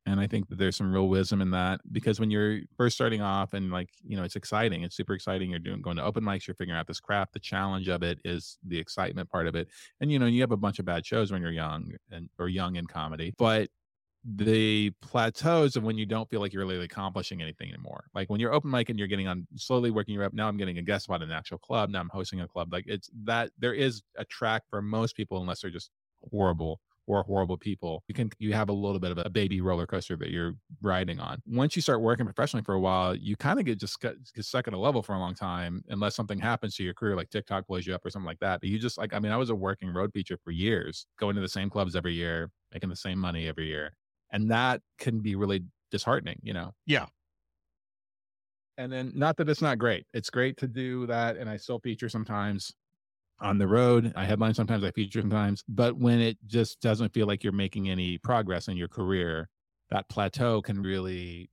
And I think that there's some real wisdom in that because when you're first starting off and like, you know, it's exciting, it's super exciting. You're doing going to open mics, you're figuring out this craft. The challenge of it is the excitement part of it. And, you know, you have a bunch of bad shows when you're young and or young in comedy, but the plateaus of when you don't feel like you're really accomplishing anything anymore. Like when you're open mic and you're getting on slowly working your up. Now I'm getting a guest spot in an actual club. Now I'm hosting a club. Like it's that there is a track for most people, unless they're just horrible, four horrible people. You can you have a little bit of a baby roller coaster that you're riding on. Once you start working professionally for a while, you kind of get just get, get stuck at a level for a long time, unless something happens to your career, like TikTok blows you up or something like that. But you just like I mean, I was a working road feature for years, going to the same clubs every year, making the same money every year, and that can be really disheartening. You know? Yeah. And then, not that it's not great. It's great to do that, and I still feature sometimes on the road. I headline sometimes, I feature sometimes. But when it just doesn't feel like you're making any progress in your career, that plateau can really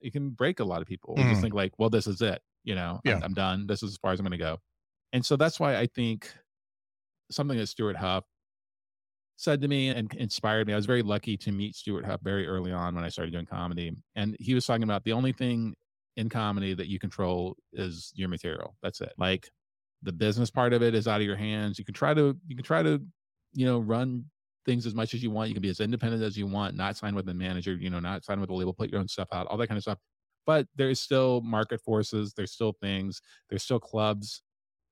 it can break a lot of people. Mm. Just think like, well, this is it. You know, yeah. I'm, I'm done. This is as far as I'm going to go. And so that's why I think something that Stewart Huff said to me and inspired me. I was very lucky to meet Stewart Huff very early on when I started doing comedy. And he was talking about the only thing in comedy that you control is your material. That's it. Like the business part of it is out of your hands. You can try to you can try to, you know, run things as much as you want. You can be as independent as you want, not sign with a manager, you know, not sign with a label, put your own stuff out, all that kind of stuff. But there's still market forces, there's still things, there's still clubs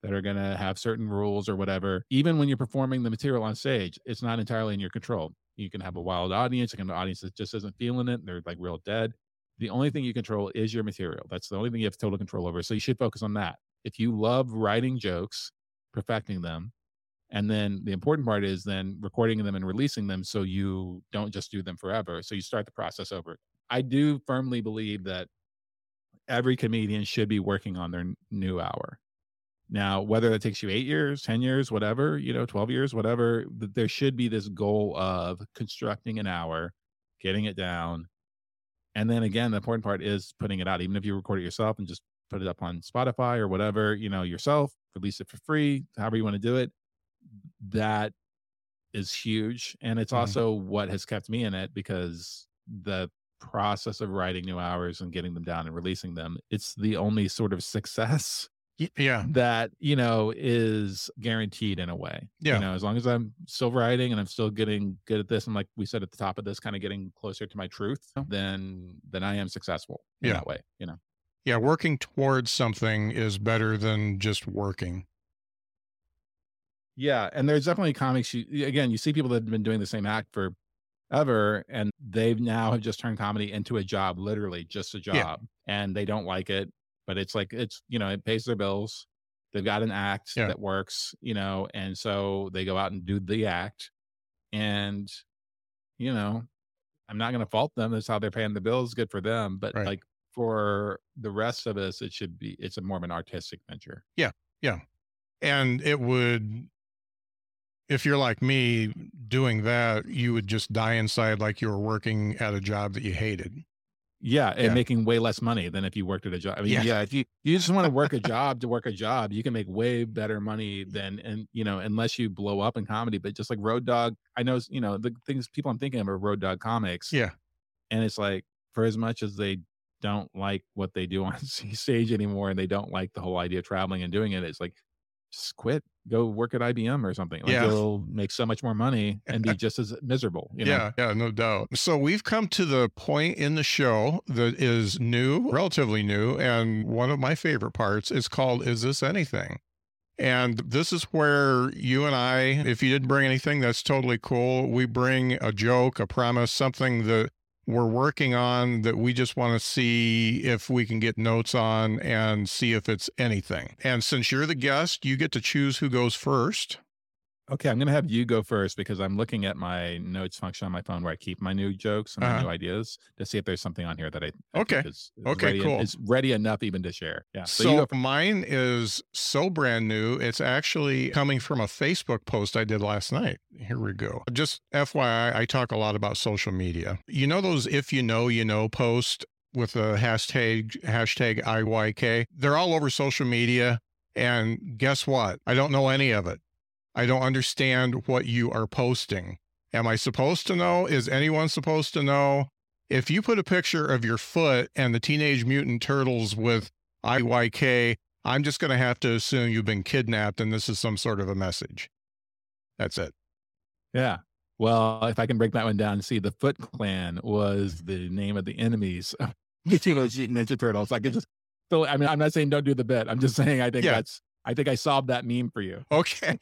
that are going to have certain rules or whatever. Even when you're performing the material on stage, it's not entirely in your control. You can have a wild audience, you can have an audience that just isn't feeling it, they're like real dead. The only thing you control is your material. That's the only thing you have total control over. So you should focus on that. If you love writing jokes, perfecting them, and then the important part is then recording them and releasing them so you don't just do them forever. So you start the process over. I do firmly believe that every comedian should be working on their new hour. Now, whether that takes you eight years, 10 years, whatever, you know, 12 years, whatever, there should be this goal of constructing an hour, getting it down, and then again, the important part is putting it out. Even if you record it yourself and just put it up on Spotify or whatever, you know, yourself, release it for free, however you want to do it. That is huge. And it's mm-hmm. also what has kept me in it because the process of writing new hours and getting them down and releasing them, it's the only sort of success yeah that you know is guaranteed in a way yeah you know as long as i'm still writing and i'm still getting good at this and like we said at the top of this kind of getting closer to my truth then then i am successful in yeah. that way you know yeah working towards something is better than just working yeah and there's definitely comics you again you see people that have been doing the same act for ever and they've now have just turned comedy into a job literally just a job yeah. and they don't like it but it's like it's you know it pays their bills they've got an act yeah. that works you know and so they go out and do the act and you know i'm not going to fault them that's how they're paying the bills good for them but right. like for the rest of us it should be it's a more of an artistic venture yeah yeah and it would if you're like me doing that you would just die inside like you were working at a job that you hated yeah, and yeah. making way less money than if you worked at a job. I mean, yeah, yeah if you you just want to work a job to work a job, you can make way better money than and you know, unless you blow up in comedy. But just like Road Dog, I know you know the things people I'm thinking of are Road Dog comics. Yeah, and it's like for as much as they don't like what they do on stage anymore, and they don't like the whole idea of traveling and doing it, it's like just quit, go work at IBM or something. Like yeah. you'll make so much more money and be just as miserable. You know? Yeah, yeah, no doubt. So we've come to the point in the show that is new, relatively new, and one of my favorite parts is called Is This Anything? And this is where you and I, if you didn't bring anything, that's totally cool. We bring a joke, a premise, something that we're working on that we just want to see if we can get notes on and see if it's anything. And since you're the guest, you get to choose who goes first. Okay, I'm going to have you go first because I'm looking at my notes function on my phone where I keep my new jokes and uh-huh. my new ideas to see if there's something on here that I, I okay is, is okay ready, cool is ready enough even to share. Yeah. So, so mine is so brand new. It's actually coming from a Facebook post I did last night. Here we go. Just FYI, I talk a lot about social media. You know those if you know you know post with the hashtag hashtag IYK. They're all over social media. And guess what? I don't know any of it. I don't understand what you are posting. Am I supposed to know? Is anyone supposed to know? If you put a picture of your foot and the Teenage Mutant Turtles with IYK, I'm just going to have to assume you've been kidnapped and this is some sort of a message. That's it. Yeah. Well, if I can break that one down, see, the Foot Clan was the name of the enemies of Teenage Ninja Turtles. I could just, so I mean, I'm not saying don't do the bit. I'm just saying I think yeah. that's, I think I solved that meme for you. Okay.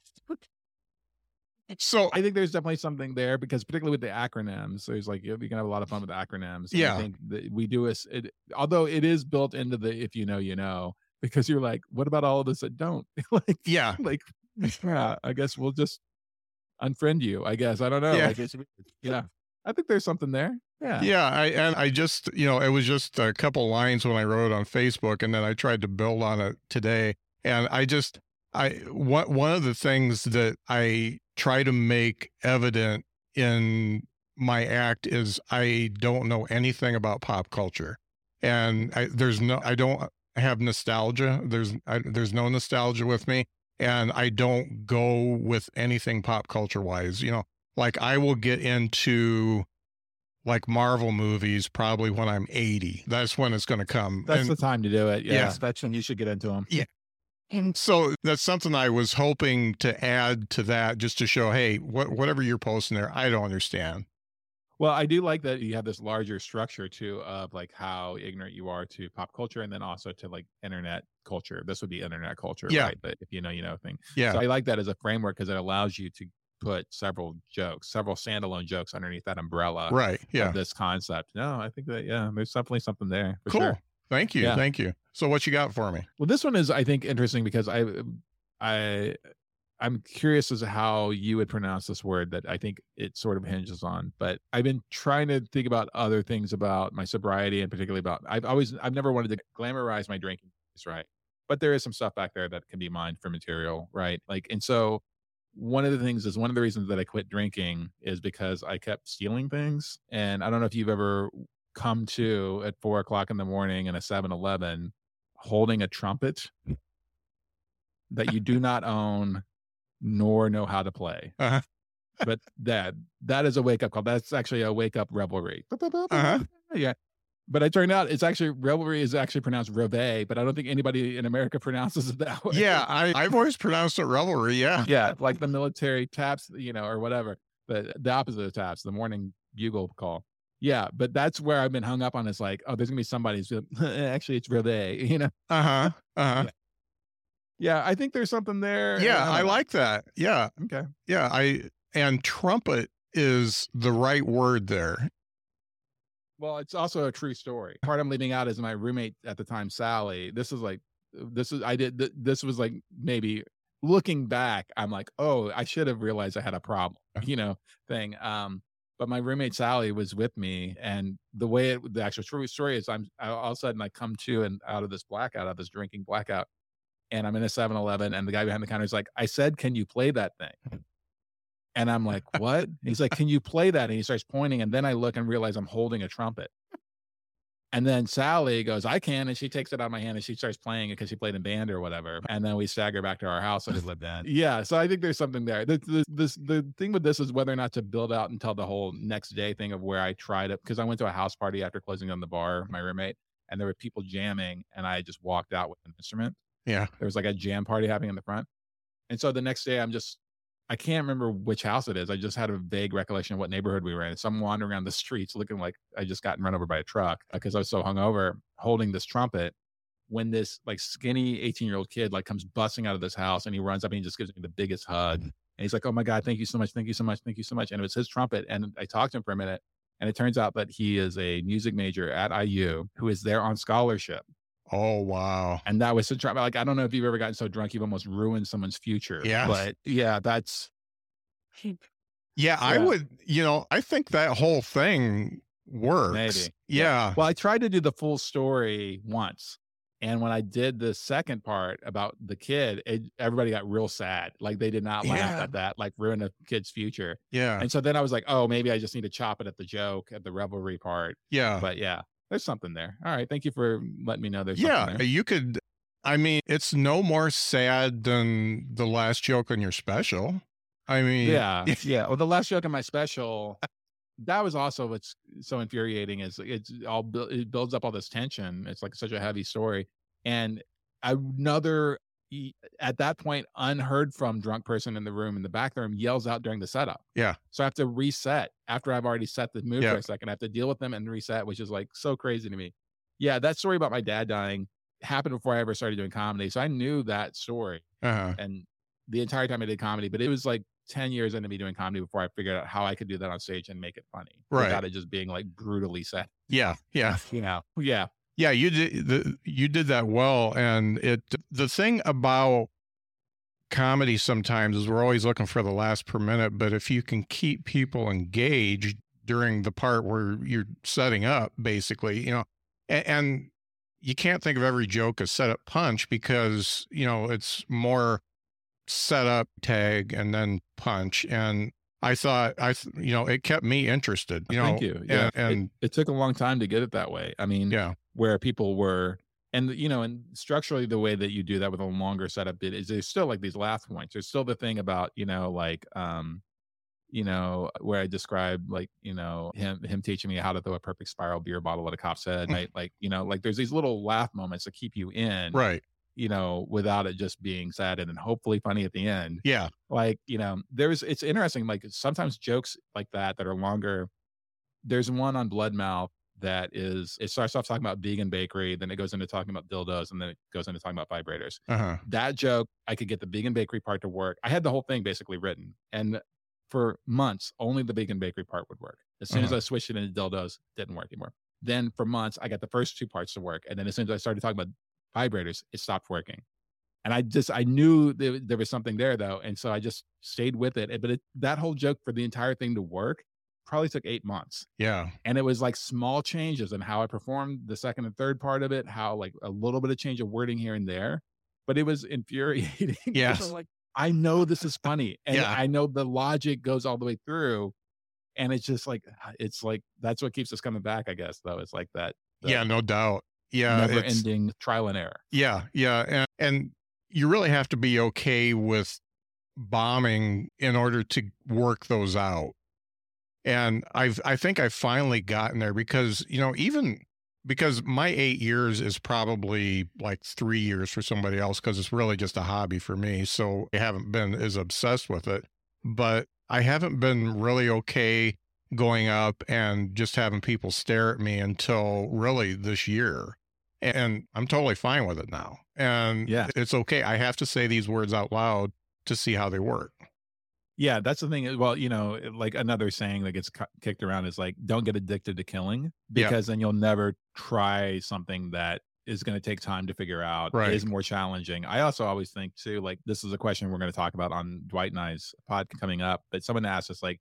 So I think there's definitely something there because particularly with the acronyms, there's like you can have a lot of fun with acronyms. Yeah. I think that we do us it, although it is built into the if you know you know because you're like, what about all of this that don't? like yeah, like yeah, I guess we'll just unfriend you. I guess I don't know. Yeah. Like yeah, I think there's something there. Yeah, Yeah, I and I just you know it was just a couple lines when I wrote it on Facebook, and then I tried to build on it today, and I just I one one of the things that I try to make evident in my act is I don't know anything about pop culture, and I, there's no I don't have nostalgia. There's I, there's no nostalgia with me, and I don't go with anything pop culture wise. You know, like I will get into like Marvel movies probably when I'm 80. That's when it's going to come. that's and, the time to do it. Yeah, Yeah. that's when you should get into them. And so that's something I was hoping to add to that just to show, hey, what, whatever you're posting there, I don't understand. Well, I do like that you have this larger structure too of like how ignorant you are to pop culture and then also to like internet culture. This would be internet culture, Yeah. right? But if you know, you know thing. Yeah. So I like that as a framework because it allows you to put several jokes, several standalone jokes underneath that umbrella right. Yeah. of this concept. No, I think that yeah, there's definitely something there for Cool. sure. Thank you. Yeah. Thank you. So what you got for me? Well, this one is I think interesting because I um, I I'm curious as to how you would pronounce this word that I think it sort of hinges on. But I've been trying to think about other things about my sobriety and particularly about I've always I've never wanted to glamorize my drinking, right? But there is some stuff back there that can be mined for material, right? Like and so one of the things is one of the reasons that I quit drinking is because I kept stealing things. And I don't know if you've ever come to at four o'clock in the morning in a 7 Eleven holding a trumpet that you do not own nor know how to play. Uh-huh. But that that is a wake up call. That's actually a wake up revelry. Uh-huh. Yeah. But it turned out it's actually revelry is actually pronounced reveille, but I don't think anybody in America pronounces it that way. Yeah. I, I've always pronounced it revelry. Yeah. yeah, like the military taps, you know, or whatever. The the opposite of taps, the morning bugle call. Yeah, but that's where I've been hung up on. Is like, oh, there's gonna be somebody who's gonna- actually it's reveille, you know. Uh huh. Uh huh. Yeah, I think there's something there. Yeah. don't I like that. Yeah. Okay. Yeah. I, and trumpet is the right word there. Well, it's also a true story. Part I'm leaving out is my roommate at the time, Sally. This is like, this is I did. th- This was like maybe looking back, I'm like, oh, I should have realized I had a problem, you know, thing. Um, but my roommate Sally was with me, and the way it, the actual true story is, I'm I, all of a sudden I come to and out of this blackout, out of this drinking blackout, and I'm in a 7-Eleven, and the guy behind the counter is like, I said, can you play that thing? And I'm like, what? He's like, can you play that? And he starts pointing, and then I look and realize I'm holding a trumpet. And then Sally goes, I can. And she takes it out of my hand and she starts playing it because she played in band or whatever. And then we stagger back to our house and lived in. Yeah. So I think there's something there. The, the, this, the thing with this is whether or not to build out until the whole next day thing of where I tried it. Because I went to a house party after closing on the bar, my roommate, and there were people jamming. And I just walked out with an instrument. Yeah. There was like a jam party happening in the front. And so the next day, I'm just, I can't remember which house it is. I just had a vague recollection of what neighborhood we were in. So I'm wandering around the streets looking like I just gotten run over by a truck uh, because I was so hungover holding this trumpet when this like skinny 18 year old kid like comes busting out of this house and he runs up and he just gives me the biggest hug. Mm. And he's like, Oh my God, thank you so much. Thank you so much. Thank you so much. And it was his trumpet. And I talked to him for a minute. And it turns out that he is a music major at IU who is there on scholarship. Oh, wow. And that was such a like I don't know if you've ever gotten so drunk you've almost ruined someone's future. Yeah. But yeah, that's Yeah, I would, you know, I think that whole thing works. Maybe. Yeah. well, I tried to do the full story once. And when I did the second part about the kid, it, everybody got real sad. Like they did not laugh Yeah. at that, like ruin a kid's future. Yeah. And so then I was like, oh, maybe I just need to chop it at the joke, at the revelry part. Yeah. But yeah, there's something there. All right. Thank you for letting me know there's Yeah. there. You could, I mean, it's no more sad than the last joke on your special. I mean, Yeah. Yeah. Well, the last joke in my special, that was also what's so infuriating is it's all it builds up all this tension. It's like such a heavy story, and another at that point unheard from drunk person in the room in the back room yells out during the setup. Yeah. So I have to reset after I've already set the mood Yeah. for a second. I have to deal with them and reset, which is like so crazy to me. Yeah, that story about my dad dying happened before I ever started doing comedy, so I knew that story Uh-huh. and the entire time I did comedy, but it was like 10 years into me doing comedy before I figured out how I could do that on stage and make it funny. Right. Without it just being like brutally sad. Yeah. Yeah. You know? Yeah. Yeah, you did the, you did that well, and it the thing about comedy sometimes is we're always looking for the last per minute, but if you can keep people engaged during the part where you're setting up, basically, you know, and, and you can't think of every joke as set up punch because you know it's more set up tag and then punch and I thought I, you know, it kept me interested. You know, Thank you. Yeah, and, and it, it, took a long time to get it that way. I mean, yeah, where people were, and you know, and structurally, the way that you do that with a longer setup bit is there's still like these laugh points. There's still the thing about you know, like, um, you know, where I describe like you know him him teaching me how to throw a perfect spiral beer bottle at a cop's head. right? Like you know, like there's these little laugh moments that keep you in. Right you know, without it just being sad and then hopefully funny at the end. Yeah. Like, you know, there's, it's interesting. Like sometimes jokes like that, that are longer. There's one on Blood Mouth that is, it starts off talking about vegan bakery, then it goes into talking about dildos, and then it goes into talking about vibrators. Uh-huh. That joke, I could get the vegan bakery part to work. I had the whole thing basically written. And for months, only the vegan bakery part would work. As soon uh-huh. as I switched it into dildos, didn't work anymore. Then for months, I got the first two parts to work. And then as soon as I started talking about vibrators, it stopped working. And I just I knew there, there was something there though, and so I just stayed with it. But it, that whole joke for the entire thing to work probably took eight months. Yeah, and it was like small changes in how I performed the second and third part of it, how like a little bit of change of wording here and there, but it was infuriating. Yeah, like I know this is funny, and yeah. I know the logic goes all the way through, and it's just like it's like that's what keeps us coming back. I guess though, it's like that. yeah, no doubt yeah never ending trial and error. Yeah yeah and, and you really have to be okay with bombing in order to work those out. And i've i think i've finally gotten there because you know even because my eight years is probably like three years for somebody else because it's really just a hobby for me so i haven't been as obsessed with it. But i haven't been really okay going up and just having people stare at me until really this year and I'm totally fine with it now. And yeah, it's okay. I have to say these words out loud to see how they work. Yeah, that's the thing. Well, you know, like another saying that gets cu- kicked around is like, don't get addicted to killing because yeah. then you'll never try something that is going to take time to figure out right. is more challenging. I also always think too, like this is a question we're going to talk about on Dwight and I's pod coming up. But someone asked us like,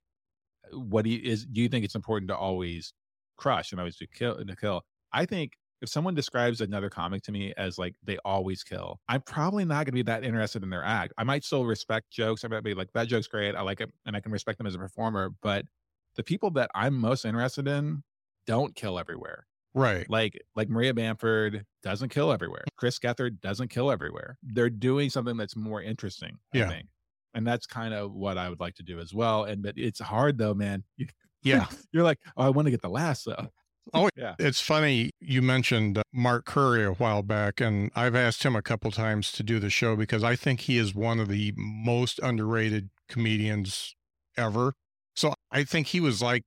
what do you is do you think it's important to always crush and always do kill to kill? I think if someone describes another comic to me as like they always kill, I'm probably not going to be that interested in their act. I might still respect jokes. I might be like, that joke's great. I like it. And I can respect them as a performer. But the people that I'm most interested in don't kill everywhere. Right. Like like Maria Bamford doesn't kill everywhere. Chris Gethard doesn't kill everywhere. They're doing something that's more interesting, yeah. I think. And that's kind of what I would like to do as well. And but it's hard though, man. Yeah. You're like, oh, I want to get the last though. Oh, yeah. It's funny you mentioned uh, Mark Curry a while back, and I've asked him a couple times to do the show because I think he is one of the most underrated comedians ever. So I think he was like,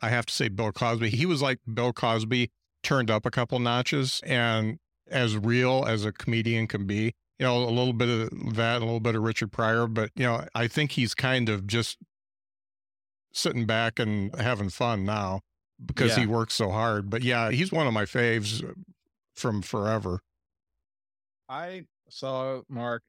I have to say, Bill Cosby. He was like Bill Cosby turned up a couple notches and as real as a comedian can be. You know, a little bit of that, a little bit of Richard Pryor, but you know, I think he's kind of just sitting back and having fun now because yeah. he works so hard. But yeah, he's one of my faves from forever. I saw Mark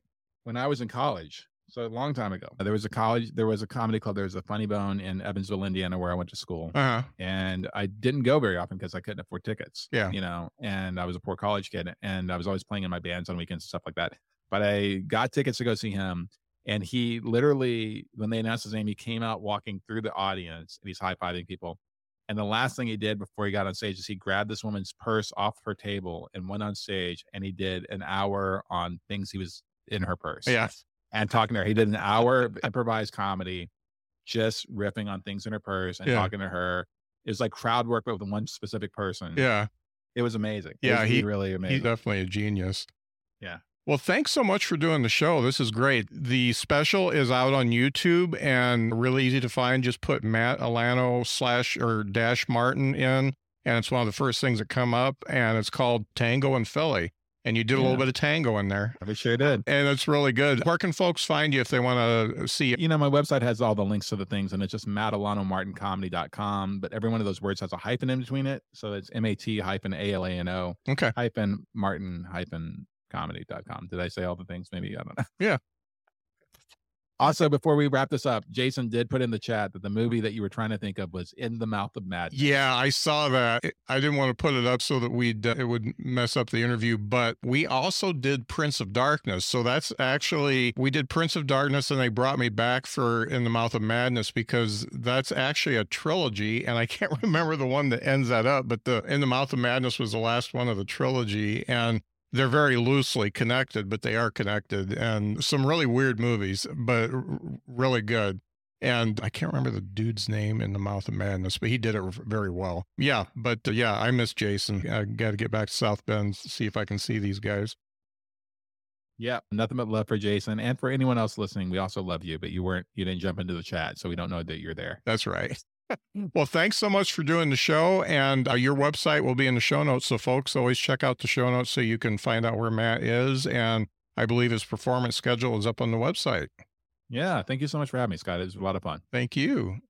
when I was in college. So a long time ago, there was a college, there was a comedy club. There was a Funny Bone in Evansville, Indiana, where I went to school. Uh-huh. And I didn't go very often because I couldn't afford tickets. Yeah, you know, and I was a poor college kid, and I was always playing in my bands on weekends and stuff like that. But I got tickets to go see him, and he literally, when they announced his name, he came out walking through the audience and he's high fiving people. And the last thing he did before he got on stage is he grabbed this woman's purse off her table and went on stage and he did an hour on things he was in her purse. Yeah. And talking to her. He did an hour improvised comedy, just riffing on things in her purse and yeah. talking to her. It was like crowd work, but with one specific person. Yeah. It was amazing. Yeah. Was he really amazing. He's definitely a genius. Yeah. Well, thanks so much for doing the show. This is great. The special is out on YouTube and really easy to find. Just put Mat Alano slash or dash Martin in, and it's one of the first things that come up. And it's called Tango in Philly. and you did a little bit of tango in there. We sure you did. And it's really good. Where can folks find you if they want to see it? You know, my website has all the links to the things, and it's just matalanomartincomedy.com. But every one of those words has a hyphen in between it. So it's M A T hyphen A L A N O Okay. hyphen Martin hyphen comedy.com. Did I say all the things? Maybe I don't know. Yeah. Also, before we wrap this up, Jason did put in the chat that the movie that you were trying to think of was In the Mouth of Madness. Yeah, I saw that. I didn't want to put it up so that we'd uh, it would mess up the interview, but we also did Prince of Darkness. So that's actually we did Prince of Darkness and they brought me back for In the Mouth of Madness because that's actually a trilogy and I can't remember the one that ends that up, but the In the Mouth of Madness was the last one of the trilogy and they're very loosely connected, but they are connected and some really weird movies, but r- really good. And I can't remember the dude's name in the Mouth of Madness, but he did it very well. Yeah, but uh, yeah, I miss Jason. I got to get back to South Bend, see if I can see these guys. Yeah. Nothing but love for Jason. And for anyone else listening, we also love you, but you weren't, you didn't jump into the chat. So we don't know that you're there. That's right. well, thanks so much for doing the show. And uh, your website will be in the show notes. So, folks, always check out the show notes so you can find out where Mat is. And I believe his performance schedule is up on the website. Yeah. Thank you so much for having me, Scott. It was a lot of fun. Thank you.